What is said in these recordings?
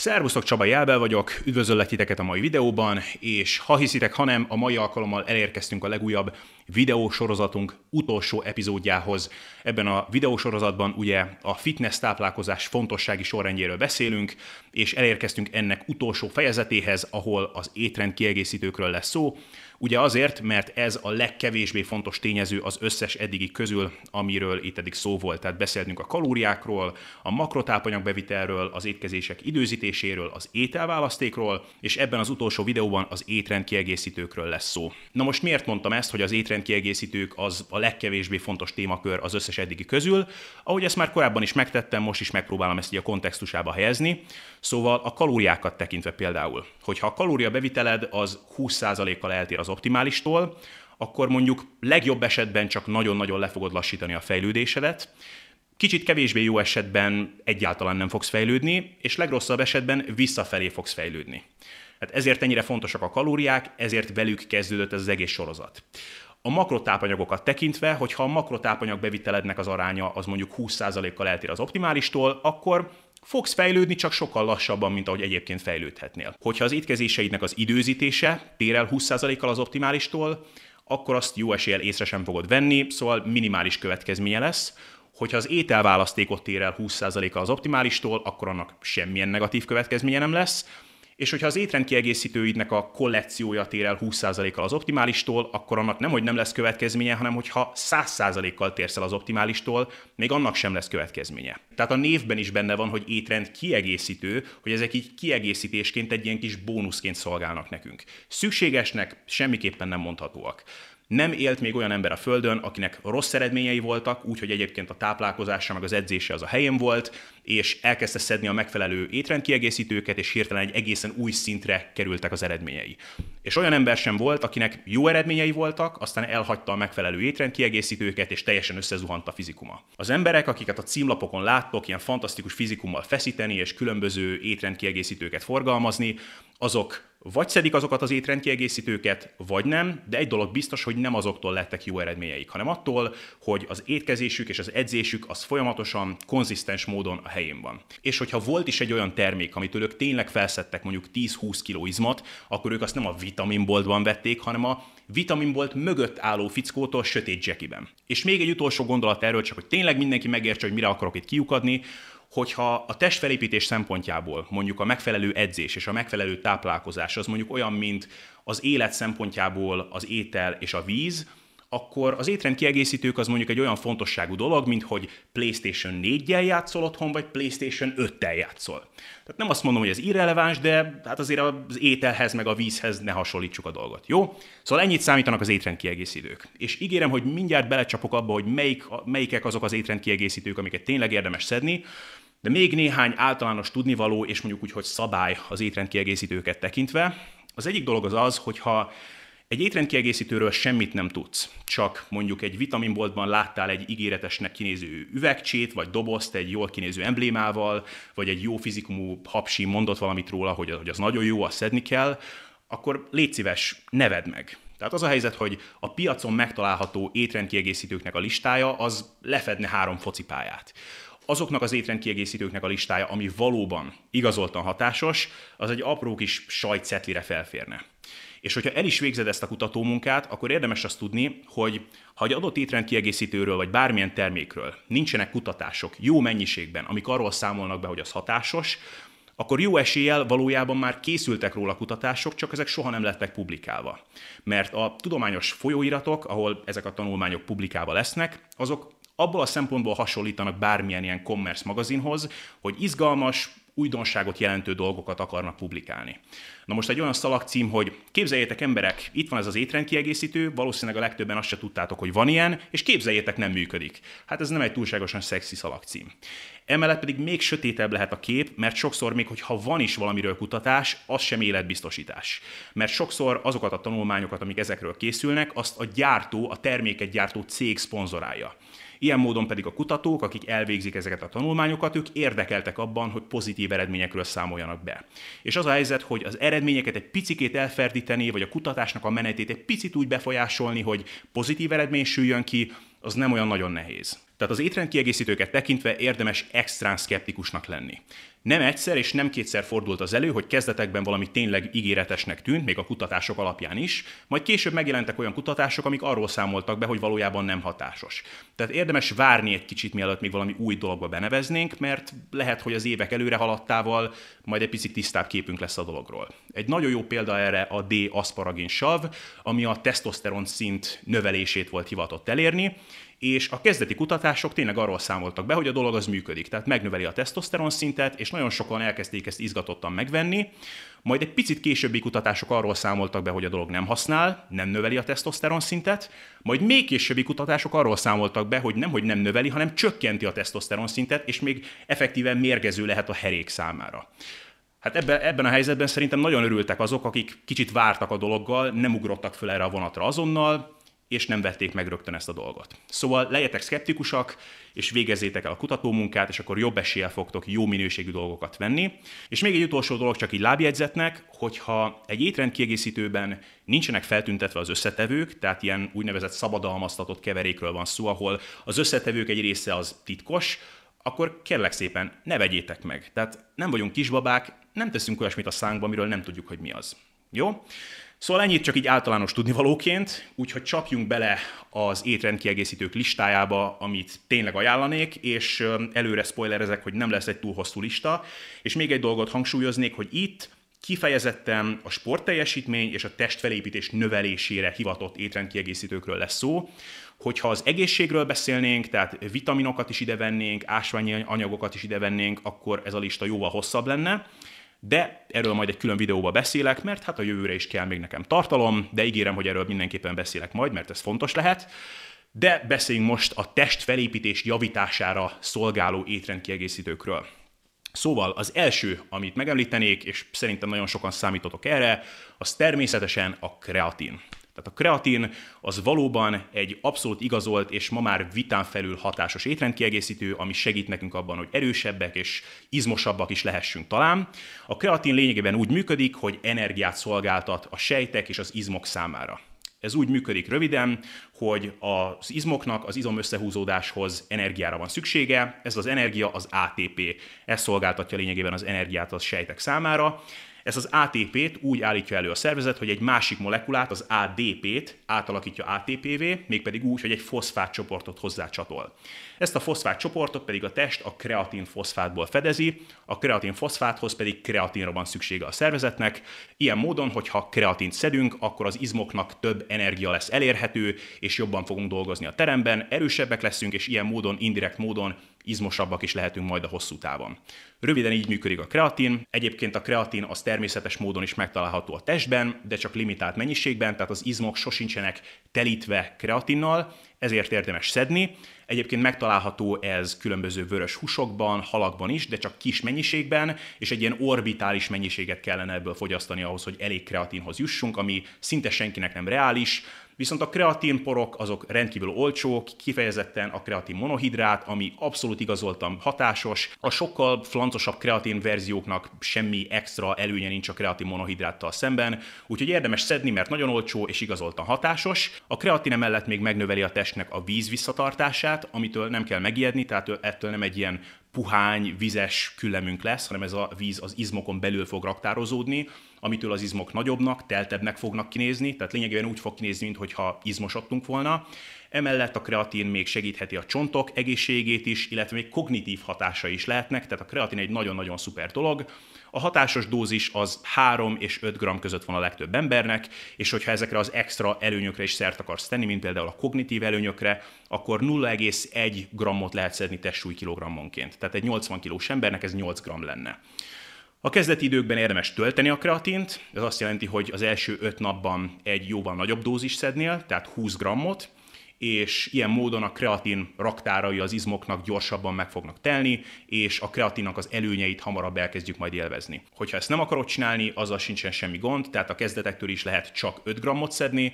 Szervusztok, Csaba Jelbel vagyok, üdvözöllek titeket a mai videóban, és ha hiszitek, hanem a mai alkalommal elérkeztünk a legújabb videósorozatunk utolsó epizódjához. Ebben a videósorozatban ugye a fitness táplálkozás fontossági sorrendjéről beszélünk, és elérkeztünk ennek utolsó fejezetéhez, ahol az étrend kiegészítőkről lesz szó, Ugye azért, mert ez a legkevésbé fontos tényező az összes eddigi közül, amiről itt eddig szó volt. Tehát beszéltünk a kalóriákról, a makrotápanyagbevitelről, az étkezések időzítéséről, az ételválasztékról, és ebben az utolsó videóban az étrend kiegészítőkről lesz szó. Na most miért mondtam ezt, hogy az étrend kiegészítők az a legkevésbé fontos témakör az összes eddigi közül? Ahogy ezt már korábban is megtettem, most is megpróbálom ezt így a kontextusába helyezni. Szóval a kalóriákat tekintve például, hogyha a kalóriabeviteled az 20%-kal eltér az optimálistól, akkor mondjuk legjobb esetben csak nagyon-nagyon le fogod lassítani a fejlődésedet, kicsit kevésbé jó esetben egyáltalán nem fogsz fejlődni, és legrosszabb esetben visszafelé fogsz fejlődni. Hát ezért ennyire fontosak a kalóriák, ezért velük kezdődött ez az egész sorozat. A makrotápanyagokat tekintve, hogyha a makrotápanyag bevitelednek az aránya az mondjuk 20%-kal eltér az optimálistól, akkor fogsz fejlődni csak sokkal lassabban, mint ahogy egyébként fejlődhetnél. Hogyha az étkezéseidnek az időzítése tér el 20%-kal az optimálistól, akkor azt jó eséllyel észre sem fogod venni, szóval minimális következménye lesz. Hogyha az ételválasztékot tér el 20%-kal az optimálistól, akkor annak semmilyen negatív következménye nem lesz és hogyha az étrend kiegészítőidnek a kollekciója tér el 20%-kal az optimálistól, akkor annak nem, hogy nem lesz következménye, hanem hogyha 100%-kal térsz el az optimálistól, még annak sem lesz következménye. Tehát a névben is benne van, hogy étrend kiegészítő, hogy ezek így kiegészítésként egy ilyen kis bónuszként szolgálnak nekünk. Szükségesnek semmiképpen nem mondhatóak. Nem élt még olyan ember a Földön, akinek rossz eredményei voltak, úgyhogy egyébként a táplálkozása meg az edzése az a helyén volt, és elkezdte szedni a megfelelő étrendkiegészítőket, és hirtelen egy egészen új szintre kerültek az eredményei. És olyan ember sem volt, akinek jó eredményei voltak, aztán elhagyta a megfelelő étrendkiegészítőket, és teljesen összezuhant a fizikuma. Az emberek, akiket a címlapokon láttok, ilyen fantasztikus fizikummal feszíteni és különböző étrendkiegészítőket forgalmazni, azok vagy szedik azokat az étrendkiegészítőket, vagy nem, de egy dolog biztos, hogy nem azoktól lettek jó eredményeik, hanem attól, hogy az étkezésük és az edzésük az folyamatosan, konzisztens módon a helyén van. És hogyha volt is egy olyan termék, amitől ők tényleg felszettek mondjuk 10-20 kg izmot, akkor ők azt nem a vitaminboltban vették, hanem a vitaminbolt mögött álló fickótól sötét jackiben. És még egy utolsó gondolat erről, csak hogy tényleg mindenki megértse, hogy mire akarok itt kiukadni, hogyha a testfelépítés szempontjából mondjuk a megfelelő edzés és a megfelelő táplálkozás az mondjuk olyan, mint az élet szempontjából az étel és a víz, akkor az étrend kiegészítők az mondjuk egy olyan fontosságú dolog, mint hogy PlayStation 4-jel játszol otthon, vagy PlayStation 5-tel játszol. Tehát nem azt mondom, hogy ez irreleváns, de hát azért az ételhez meg a vízhez ne hasonlítsuk a dolgot, jó? Szóval ennyit számítanak az étrend kiegészítők. És ígérem, hogy mindjárt belecsapok abba, hogy melyik, melyikek azok az étrend kiegészítők, amiket tényleg érdemes szedni, de még néhány általános tudnivaló, és mondjuk úgy, hogy szabály az étrendkiegészítőket tekintve. Az egyik dolog az az, hogyha egy étrendkiegészítőről semmit nem tudsz, csak mondjuk egy vitaminboltban láttál egy ígéretesnek kinéző üvegcsét, vagy dobozt egy jól kinéző emblémával, vagy egy jó fizikumú hapsi mondott valamit róla, hogy, hogy az nagyon jó, azt szedni kell, akkor légy szíves, neved meg. Tehát az a helyzet, hogy a piacon megtalálható étrendkiegészítőknek a listája az lefedne három focipályát azoknak az étrendkiegészítőknek a listája, ami valóban igazoltan hatásos, az egy apró kis sajtszetlire felférne. És hogyha el is végzed ezt a kutatómunkát, akkor érdemes azt tudni, hogy ha egy adott étrendkiegészítőről vagy bármilyen termékről nincsenek kutatások jó mennyiségben, amik arról számolnak be, hogy az hatásos, akkor jó eséllyel valójában már készültek róla kutatások, csak ezek soha nem lettek publikálva. Mert a tudományos folyóiratok, ahol ezek a tanulmányok publikálva lesznek, azok abból a szempontból hasonlítanak bármilyen ilyen commerce magazinhoz, hogy izgalmas, újdonságot jelentő dolgokat akarnak publikálni. Na most egy olyan szalagcím, hogy képzeljétek emberek, itt van ez az étrendkiegészítő, valószínűleg a legtöbben azt se tudtátok, hogy van ilyen, és képzeljétek, nem működik. Hát ez nem egy túlságosan szexi szalagcím. Emellett pedig még sötétebb lehet a kép, mert sokszor még, hogyha van is valamiről kutatás, az sem életbiztosítás. Mert sokszor azokat a tanulmányokat, amik ezekről készülnek, azt a gyártó, a terméket gyártó cég szponzorálja. Ilyen módon pedig a kutatók, akik elvégzik ezeket a tanulmányokat, ők érdekeltek abban, hogy pozitív eredményekről számoljanak be. És az a helyzet, hogy az eredményeket egy picikét elferdíteni, vagy a kutatásnak a menetét egy picit úgy befolyásolni, hogy pozitív eredmény süljön ki, az nem olyan nagyon nehéz. Tehát az étrendkiegészítőket tekintve érdemes extrán szkeptikusnak lenni. Nem egyszer és nem kétszer fordult az elő, hogy kezdetekben valami tényleg ígéretesnek tűnt, még a kutatások alapján is, majd később megjelentek olyan kutatások, amik arról számoltak be, hogy valójában nem hatásos. Tehát érdemes várni egy kicsit, mielőtt még valami új dologba beneveznénk, mert lehet, hogy az évek előre haladtával majd egy picit tisztább képünk lesz a dologról. Egy nagyon jó példa erre a D-asparagin sav, ami a tesztoszteron szint növelését volt hivatott elérni, és a kezdeti kutatások tényleg arról számoltak be, hogy a dolog az működik, tehát megnöveli a tesztoszteron szintet, és nagyon sokan elkezdték ezt izgatottan megvenni, majd egy picit későbbi kutatások arról számoltak be, hogy a dolog nem használ, nem növeli a tesztoszteron szintet, majd még későbbi kutatások arról számoltak be, hogy nem, hogy nem növeli, hanem csökkenti a tesztoszteron szintet, és még effektíven mérgező lehet a herék számára. Hát ebben, ebben a helyzetben szerintem nagyon örültek azok, akik kicsit vártak a dologgal, nem ugrottak föl erre a vonatra azonnal, és nem vették meg rögtön ezt a dolgot. Szóval legyetek szkeptikusak, és végezzétek el a kutatómunkát, és akkor jobb eséllyel fogtok jó minőségű dolgokat venni. És még egy utolsó dolog csak így lábjegyzetnek, hogyha egy étrendkiegészítőben nincsenek feltüntetve az összetevők, tehát ilyen úgynevezett szabadalmaztatott keverékről van szó, ahol az összetevők egy része az titkos, akkor kérlek szépen ne vegyétek meg. Tehát nem vagyunk kisbabák, nem teszünk olyasmit a szánkba, amiről nem tudjuk, hogy mi az. Jó? Szóval ennyit csak így általános tudnivalóként, úgyhogy csapjunk bele az étrendkiegészítők listájába, amit tényleg ajánlanék, és előre spoilerezek, hogy nem lesz egy túl hosszú lista. És még egy dolgot hangsúlyoznék, hogy itt kifejezetten a sportteljesítmény és a testfelépítés növelésére hivatott étrendkiegészítőkről lesz szó. Hogyha az egészségről beszélnénk, tehát vitaminokat is ide vennénk, ásványi anyagokat is ide vennénk, akkor ez a lista jóval hosszabb lenne. De erről majd egy külön videóba beszélek, mert hát a jövőre is kell még nekem tartalom, de ígérem, hogy erről mindenképpen beszélek majd, mert ez fontos lehet. De beszéljünk most a testfelépítés javítására szolgáló étrendkiegészítőkről. Szóval az első, amit megemlítenék, és szerintem nagyon sokan számítotok erre, az természetesen a kreatin. Tehát a kreatin az valóban egy abszolút igazolt és ma már vitán felül hatásos étrendkiegészítő, ami segít nekünk abban, hogy erősebbek és izmosabbak is lehessünk talán. A kreatin lényegében úgy működik, hogy energiát szolgáltat a sejtek és az izmok számára. Ez úgy működik röviden, hogy az izmoknak az izom összehúzódáshoz energiára van szüksége, ez az energia az ATP, ez szolgáltatja lényegében az energiát a sejtek számára, ezt az ATP-t úgy állítja elő a szervezet, hogy egy másik molekulát, az ADP-t átalakítja ATP-vé, mégpedig úgy, hogy egy foszfát csoportot hozzá csatol. Ezt a foszfát csoportot pedig a test a kreatin foszfátból fedezi, a kreatin foszfáthoz pedig kreatinra van szüksége a szervezetnek. Ilyen módon, hogyha kreatint szedünk, akkor az izmoknak több energia lesz elérhető, és jobban fogunk dolgozni a teremben, erősebbek leszünk, és ilyen módon, indirekt módon izmosabbak is lehetünk majd a hosszú távon. Röviden így működik a kreatin. Egyébként a kreatin az természetes módon is megtalálható a testben, de csak limitált mennyiségben, tehát az izmok sosincsenek telítve kreatinnal, ezért érdemes szedni. Egyébként megtalálható ez különböző vörös húsokban, halakban is, de csak kis mennyiségben, és egy ilyen orbitális mennyiséget kellene ebből fogyasztani ahhoz, hogy elég kreatinhoz jussunk, ami szinte senkinek nem reális. Viszont a kreatin porok azok rendkívül olcsók, kifejezetten a kreatin monohidrát, ami abszolút igazoltan hatásos. A sokkal flancosabb kreatin verzióknak semmi extra előnye nincs a kreatin monohidráttal szemben, úgyhogy érdemes szedni, mert nagyon olcsó és igazoltan hatásos. A kreatin mellett még megnöveli a testnek a víz visszatartását, amitől nem kell megijedni, tehát ettől nem egy ilyen puhány, vizes küllemünk lesz, hanem ez a víz az izmokon belül fog raktározódni, amitől az izmok nagyobbnak, teltebbnek fognak kinézni, tehát lényegében úgy fog kinézni, mintha izmosodtunk volna. Emellett a kreatin még segítheti a csontok egészségét is, illetve még kognitív hatása is lehetnek, tehát a kreatin egy nagyon-nagyon szuper dolog. A hatásos dózis az 3 és 5 g között van a legtöbb embernek, és hogyha ezekre az extra előnyökre is szert akarsz tenni, mint például a kognitív előnyökre, akkor 0,1 grammot lehet szedni testsúly kilogrammonként. Tehát egy 80 kilós embernek ez 8 g lenne. A kezdeti időkben érdemes tölteni a kreatint, ez azt jelenti, hogy az első 5 napban egy jóval nagyobb dózis szednél, tehát 20 grammot, és ilyen módon a kreatin raktárai az izmoknak gyorsabban meg fognak telni, és a kreatinnak az előnyeit hamarabb elkezdjük majd élvezni. Hogyha ezt nem akarod csinálni, azzal sincsen semmi gond, tehát a kezdetektől is lehet csak 5 grammot szedni,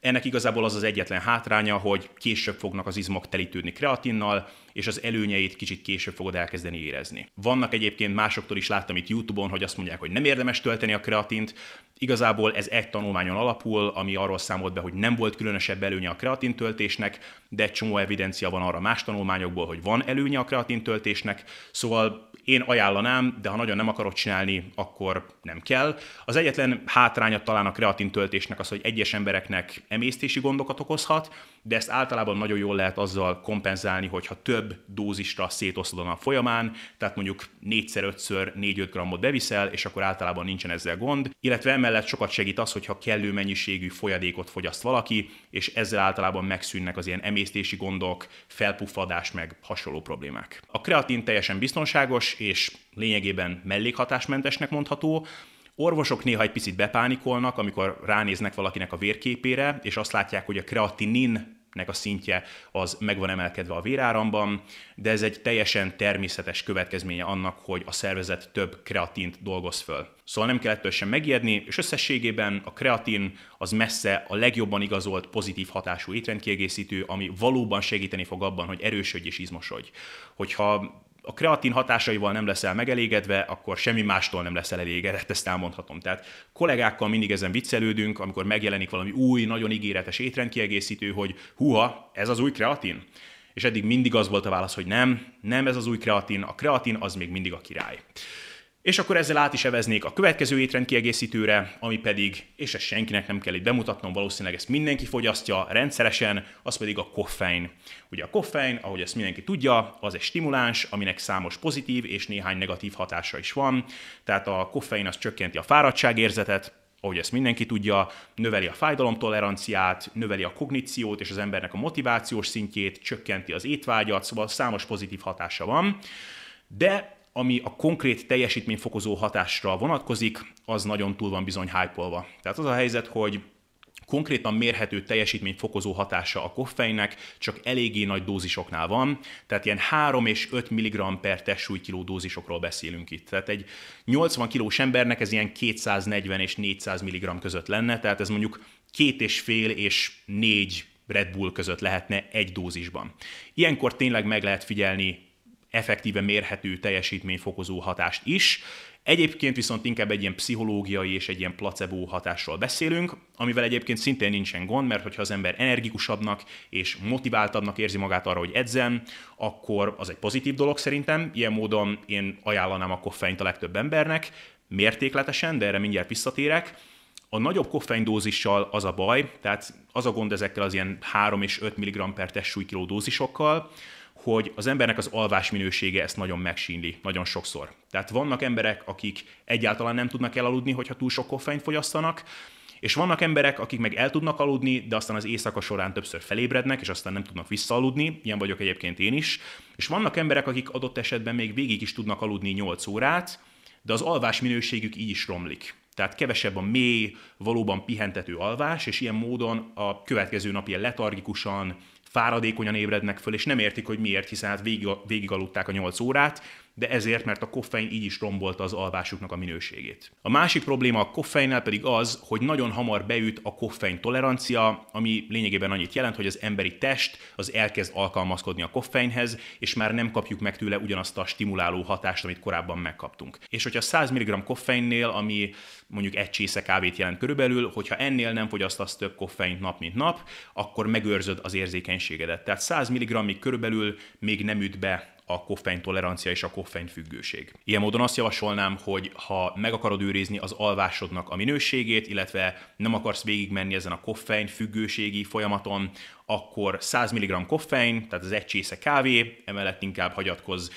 Ennek igazából az az egyetlen hátránya, hogy később fognak az izmok telítődni kreatinnal, és az előnyeit kicsit később fogod elkezdeni érezni. Vannak egyébként másoktól is láttam itt YouTube-on, hogy azt mondják, hogy nem érdemes tölteni a kreatint. Igazából ez egy tanulmányon alapul, ami arról számolt be, hogy nem volt különösebb előnye a kreatin töltésnek, de egy csomó evidencia van arra más tanulmányokból, hogy van előnye a kreatin töltésnek, szóval én ajánlanám, de ha nagyon nem akarod csinálni, akkor nem kell. Az egyetlen hátránya talán a kreatin töltésnek az, hogy egyes embereknek emésztési gondokat okozhat, de ezt általában nagyon jól lehet azzal kompenzálni, hogyha több dózisra szétosztod a nap folyamán, tehát mondjuk 4x5-ször 4-5 grammot beviszel, és akkor általában nincsen ezzel gond, illetve emellett sokat segít az, hogyha kellő mennyiségű folyadékot fogyaszt valaki, és ezzel általában megszűnnek az ilyen emésztési gondok, felpuffadás meg hasonló problémák. A kreatin teljesen biztonságos, és lényegében mellékhatásmentesnek mondható, Orvosok néha egy picit bepánikolnak, amikor ránéznek valakinek a vérképére, és azt látják, hogy a kreatinin nek a szintje az meg van emelkedve a véráramban, de ez egy teljesen természetes következménye annak, hogy a szervezet több kreatint dolgoz föl. Szóval nem kell ettől sem megijedni, és összességében a kreatin az messze a legjobban igazolt pozitív hatású étrendkiegészítő, ami valóban segíteni fog abban, hogy erősödj és izmosodj. Hogyha a kreatin hatásaival nem leszel megelégedve, akkor semmi mástól nem leszel elégedett, ezt elmondhatom. Tehát kollégákkal mindig ezen viccelődünk, amikor megjelenik valami új, nagyon ígéretes étrendkiegészítő, hogy huha, ez az új kreatin? És eddig mindig az volt a válasz, hogy nem, nem ez az új kreatin, a kreatin az még mindig a király. És akkor ezzel át is eveznék a következő étrend kiegészítőre, ami pedig, és ezt senkinek nem kell itt bemutatnom, valószínűleg ezt mindenki fogyasztja rendszeresen, az pedig a koffein. Ugye a koffein, ahogy ezt mindenki tudja, az egy stimuláns, aminek számos pozitív és néhány negatív hatása is van. Tehát a koffein az csökkenti a fáradtságérzetet, ahogy ezt mindenki tudja, növeli a fájdalomtoleranciát, növeli a kogníciót és az embernek a motivációs szintjét, csökkenti az étvágyat, szóval számos pozitív hatása van. De ami a konkrét teljesítményfokozó hatásra vonatkozik, az nagyon túl van bizony hype Tehát az a helyzet, hogy konkrétan mérhető teljesítményfokozó hatása a koffeinnek csak eléggé nagy dózisoknál van, tehát ilyen 3 és 5 mg per testsúlykiló dózisokról beszélünk itt. Tehát egy 80 kilós embernek ez ilyen 240 és 400 mg között lenne, tehát ez mondjuk két és fél és négy Red Bull között lehetne egy dózisban. Ilyenkor tényleg meg lehet figyelni effektíve mérhető teljesítményfokozó hatást is. Egyébként viszont inkább egy ilyen pszichológiai és egy ilyen placebo hatásról beszélünk, amivel egyébként szintén nincsen gond, mert hogyha az ember energikusabbnak és motiváltabbnak érzi magát arra, hogy edzen, akkor az egy pozitív dolog szerintem. Ilyen módon én ajánlanám a koffeint a legtöbb embernek, mértékletesen, de erre mindjárt visszatérek. A nagyobb koffeindózissal az a baj, tehát az a gond ezekkel az ilyen 3 és 5 mg per testsúlykiló dózisokkal, hogy az embernek az alvás minősége ezt nagyon megsínli, nagyon sokszor. Tehát vannak emberek, akik egyáltalán nem tudnak elaludni, hogyha túl sok koffeint fogyasztanak, és vannak emberek, akik meg el tudnak aludni, de aztán az éjszaka során többször felébrednek, és aztán nem tudnak visszaaludni, ilyen vagyok egyébként én is. És vannak emberek, akik adott esetben még végig is tudnak aludni 8 órát, de az alvás minőségük így is romlik. Tehát kevesebb a mély, valóban pihentető alvás, és ilyen módon a következő nap ilyen letargikusan, fáradékonyan ébrednek föl, és nem értik, hogy miért, hiszen hát végig, végig aludták a 8 órát, de ezért, mert a koffein így is rombolta az alvásuknak a minőségét. A másik probléma a koffeinnel pedig az, hogy nagyon hamar beüt a koffein tolerancia, ami lényegében annyit jelent, hogy az emberi test az elkezd alkalmazkodni a koffeinhez, és már nem kapjuk meg tőle ugyanazt a stimuláló hatást, amit korábban megkaptunk. És hogyha 100 mg koffeinnél, ami mondjuk egy csésze kávét jelent körülbelül, hogyha ennél nem fogyasztasz több koffeint nap, mint nap, akkor megőrzöd az érzékenységedet. Tehát 100 mg körülbelül még nem üt be a koffein tolerancia és a koffein függőség. Ilyen módon azt javasolnám, hogy ha meg akarod őrizni az alvásodnak a minőségét, illetve nem akarsz végigmenni ezen a koffein függőségi folyamaton, akkor 100 mg koffein, tehát az egy csésze kávé, emellett inkább hagyatkozz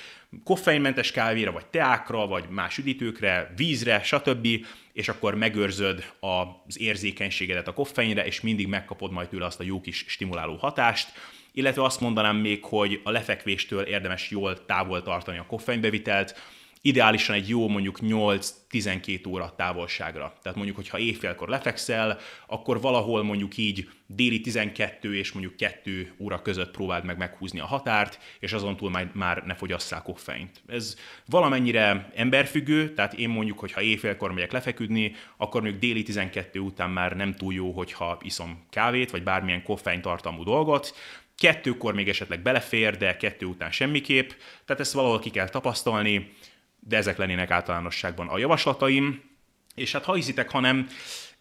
koffeinmentes kávéra, vagy teákra, vagy más üdítőkre, vízre, stb., és akkor megőrzöd az érzékenységedet a koffeinre, és mindig megkapod majd tőle azt a jó kis stimuláló hatást, illetve azt mondanám még, hogy a lefekvéstől érdemes jól távol tartani a koffeinbevitelt, ideálisan egy jó mondjuk 8-12 óra távolságra. Tehát mondjuk, hogyha éjfélkor lefekszel, akkor valahol mondjuk így déli 12 és mondjuk 2 óra között próbáld meg meghúzni a határt, és azon túl már, már ne fogyasszál koffeint. Ez valamennyire emberfüggő, tehát én mondjuk, hogyha éjfélkor megyek lefeküdni, akkor mondjuk déli 12 után már nem túl jó, hogyha iszom kávét, vagy bármilyen koffein tartalmú dolgot, Kettőkor még esetleg belefér, de kettő után semmiképp, tehát ezt valahol ki kell tapasztalni, de ezek lennének általánosságban a javaslataim. És hát ha hiszitek, hanem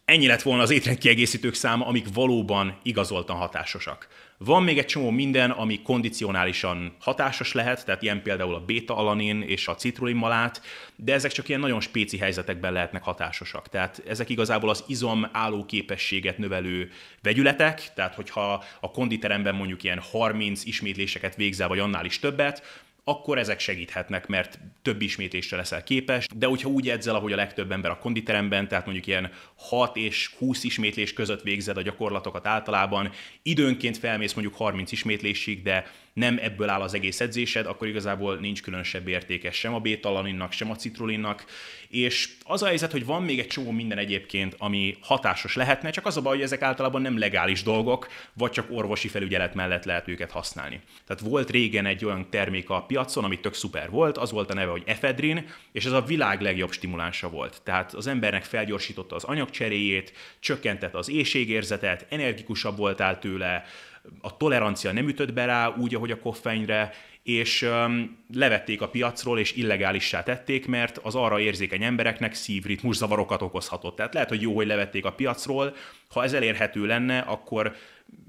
ennyi lett volna az étrendkiegészítők száma, amik valóban igazoltan hatásosak. Van még egy csomó minden, ami kondicionálisan hatásos lehet, tehát ilyen például a beta-alanin és a citrulinmalát, de ezek csak ilyen nagyon spéci helyzetekben lehetnek hatásosak. Tehát ezek igazából az izom állóképességet növelő vegyületek, tehát hogyha a konditeremben mondjuk ilyen 30 ismétléseket végzel, vagy annál is többet, akkor ezek segíthetnek, mert több ismétlésre leszel képes, de hogyha úgy edzel, ahogy a legtöbb ember a konditeremben, tehát mondjuk ilyen 6 és 20 ismétlés között végzed a gyakorlatokat általában, időnként felmész mondjuk 30 ismétlésig, de nem ebből áll az egész edzésed, akkor igazából nincs különösebb értéke sem a bétalaninnak, sem a citrulinnak, és az a helyzet, hogy van még egy csomó minden egyébként, ami hatásos lehetne, csak az a baj, hogy ezek általában nem legális dolgok, vagy csak orvosi felügyelet mellett lehet őket használni. Tehát volt régen egy olyan termék a piacon, ami tök szuper volt, az volt a neve, hogy efedrin, és ez a világ legjobb stimulánsa volt. Tehát az embernek felgyorsította az anyagcseréjét, csökkentette az éjségérzetet, energikusabb voltál tőle, a tolerancia nem ütött be rá úgy, ahogy a koffeinre, és um, levették a piacról, és illegálissá tették, mert az arra érzékeny embereknek szívritmus zavarokat okozhatott. Tehát lehet, hogy jó, hogy levették a piacról, ha ez elérhető lenne, akkor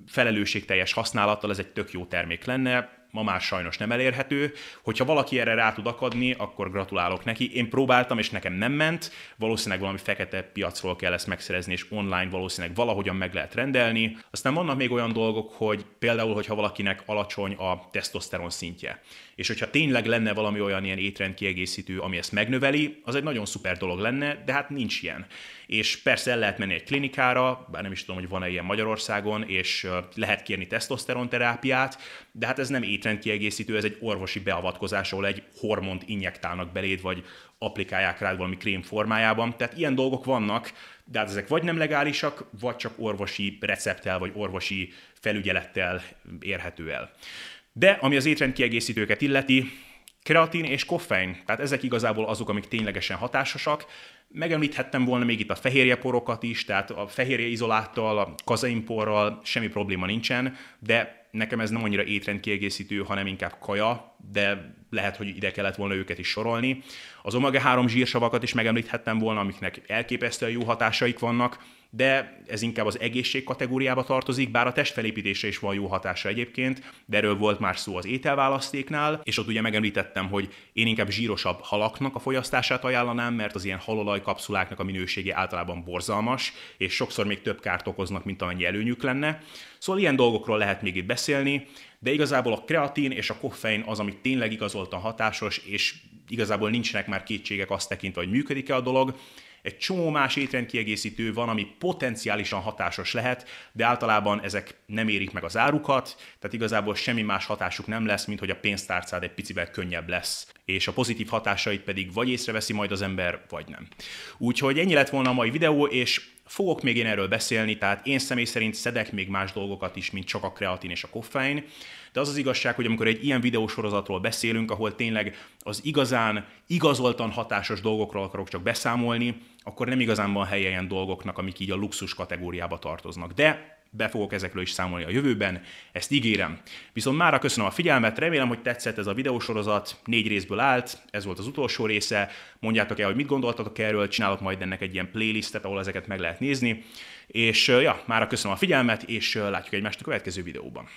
felelősségteljes használattal ez egy tök jó termék lenne, ma már sajnos nem elérhető. Hogyha valaki erre rá tud akadni, akkor gratulálok neki. Én próbáltam, és nekem nem ment. Valószínűleg valami fekete piacról kell ezt megszerezni, és online valószínűleg valahogyan meg lehet rendelni. Aztán vannak még olyan dolgok, hogy például, hogyha valakinek alacsony a tesztoszteron szintje, és hogyha tényleg lenne valami olyan ilyen étrendkiegészítő, ami ezt megnöveli, az egy nagyon szuper dolog lenne, de hát nincs ilyen. És persze el lehet menni egy klinikára, bár nem is tudom, hogy van-e ilyen Magyarországon, és lehet kérni tesztoszteron terápiát, de hát ez nem étrendkiegészítő, ez egy orvosi beavatkozás, ahol egy hormont injektálnak beléd, vagy applikálják rád valami krém formájában. Tehát ilyen dolgok vannak, de hát ezek vagy nem legálisak, vagy csak orvosi recepttel, vagy orvosi felügyelettel érhető el. De ami az étrendkiegészítőket illeti, kreatin és koffein, tehát ezek igazából azok, amik ténylegesen hatásosak. Megemlíthettem volna még itt a fehérjeporokat is, tehát a fehérje izoláttal, a kazeinporral semmi probléma nincsen, de nekem ez nem annyira étrendkiegészítő, hanem inkább kaja, de lehet, hogy ide kellett volna őket is sorolni. Az omega-3 zsírsavakat is megemlíthettem volna, amiknek elképesztően jó hatásaik vannak, de ez inkább az egészség kategóriába tartozik, bár a testfelépítésre is van jó hatása egyébként, de erről volt már szó az ételválasztéknál, és ott ugye megemlítettem, hogy én inkább zsírosabb halaknak a fogyasztását ajánlanám, mert az ilyen halolaj kapszuláknak a minősége általában borzalmas, és sokszor még több kárt okoznak, mint amennyi előnyük lenne. Szóval ilyen dolgokról lehet még itt beszélni, de igazából a kreatin és a koffein az, ami tényleg igazoltan hatásos, és igazából nincsenek már kétségek azt tekintve, hogy működik-e a dolog. Egy csomó más étrendkiegészítő van, ami potenciálisan hatásos lehet, de általában ezek nem érik meg az árukat, tehát igazából semmi más hatásuk nem lesz, mint hogy a pénztárcád egy picivel könnyebb lesz, és a pozitív hatásait pedig vagy észreveszi majd az ember, vagy nem. Úgyhogy ennyi lett volna a mai videó, és Fogok még én erről beszélni, tehát én személy szerint szedek még más dolgokat is, mint csak a kreatin és a koffein, de az az igazság, hogy amikor egy ilyen videósorozatról beszélünk, ahol tényleg az igazán, igazoltan hatásos dolgokról akarok csak beszámolni, akkor nem igazán van helye ilyen dolgoknak, amik így a luxus kategóriába tartoznak. De be fogok ezekről is számolni a jövőben, ezt ígérem. Viszont mára köszönöm a figyelmet, remélem, hogy tetszett ez a videósorozat, négy részből állt, ez volt az utolsó része, mondjátok el, hogy mit gondoltatok erről, csinálok majd ennek egy ilyen playlistet, ahol ezeket meg lehet nézni, és ja, mára köszönöm a figyelmet, és látjuk egymást a következő videóban.